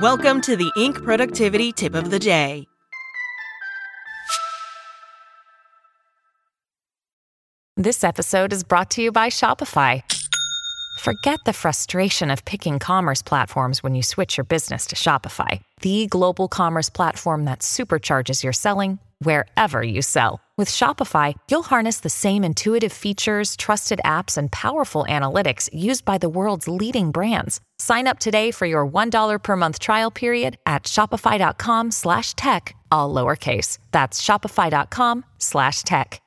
Welcome to the Inc. Productivity Tip of the Day. This episode is brought to you by Shopify. Forget the frustration of picking commerce platforms when you switch your business to Shopify, the global commerce platform that supercharges your selling wherever you sell. With Shopify, you'll harness the same intuitive features, trusted apps, and powerful analytics used by the world's leading brands. Sign up today for your $1 per month trial period at shopify.com slash tech, all lowercase. That's shopify.com slash tech.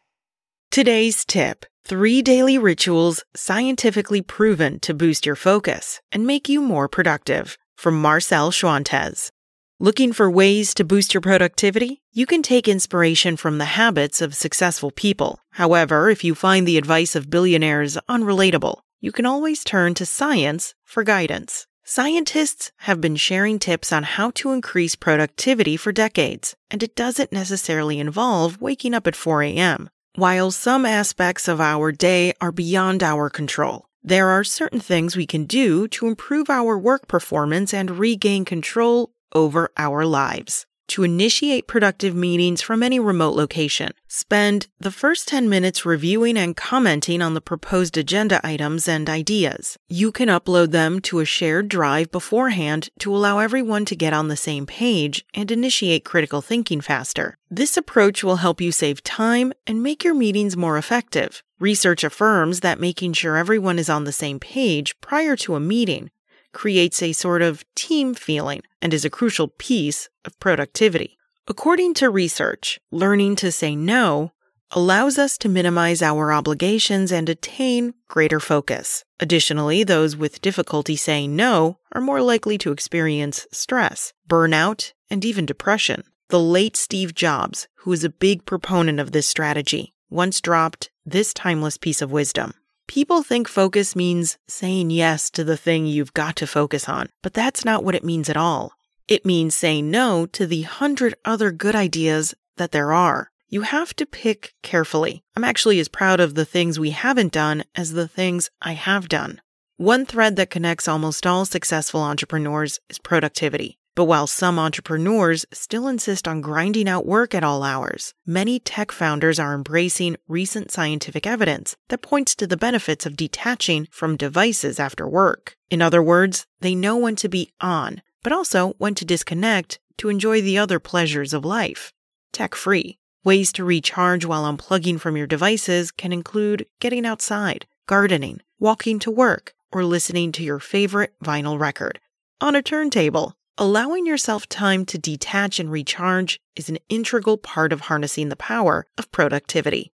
Today's tip three daily rituals scientifically proven to boost your focus and make you more productive from Marcel Schwantes. Looking for ways to boost your productivity? You can take inspiration from the habits of successful people. However, if you find the advice of billionaires unrelatable, you can always turn to science for guidance. Scientists have been sharing tips on how to increase productivity for decades, and it doesn't necessarily involve waking up at 4 a.m. While some aspects of our day are beyond our control, there are certain things we can do to improve our work performance and regain control over our lives. To initiate productive meetings from any remote location, spend the first 10 minutes reviewing and commenting on the proposed agenda items and ideas. You can upload them to a shared drive beforehand to allow everyone to get on the same page and initiate critical thinking faster. This approach will help you save time and make your meetings more effective. Research affirms that making sure everyone is on the same page prior to a meeting creates a sort of team feeling and is a crucial piece of productivity. According to research, learning to say no allows us to minimize our obligations and attain greater focus. Additionally, those with difficulty saying no are more likely to experience stress, burnout, and even depression. The late Steve Jobs, who was a big proponent of this strategy, once dropped this timeless piece of wisdom. People think focus means saying yes to the thing you've got to focus on, but that's not what it means at all. It means saying no to the hundred other good ideas that there are. You have to pick carefully. I'm actually as proud of the things we haven't done as the things I have done. One thread that connects almost all successful entrepreneurs is productivity. But while some entrepreneurs still insist on grinding out work at all hours, many tech founders are embracing recent scientific evidence that points to the benefits of detaching from devices after work. In other words, they know when to be on, but also when to disconnect to enjoy the other pleasures of life. Tech free. Ways to recharge while unplugging from your devices can include getting outside, gardening, walking to work, or listening to your favorite vinyl record on a turntable. Allowing yourself time to detach and recharge is an integral part of harnessing the power of productivity.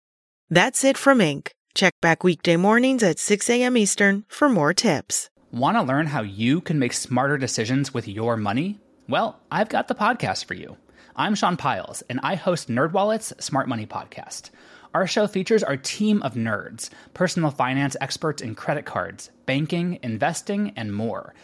That's it from Inc. Check back weekday mornings at 6 a.m. Eastern for more tips. Want to learn how you can make smarter decisions with your money? Well, I've got the podcast for you. I'm Sean Pyles, and I host NerdWallet's Smart Money Podcast. Our show features our team of nerds, personal finance experts in credit cards, banking, investing, and more –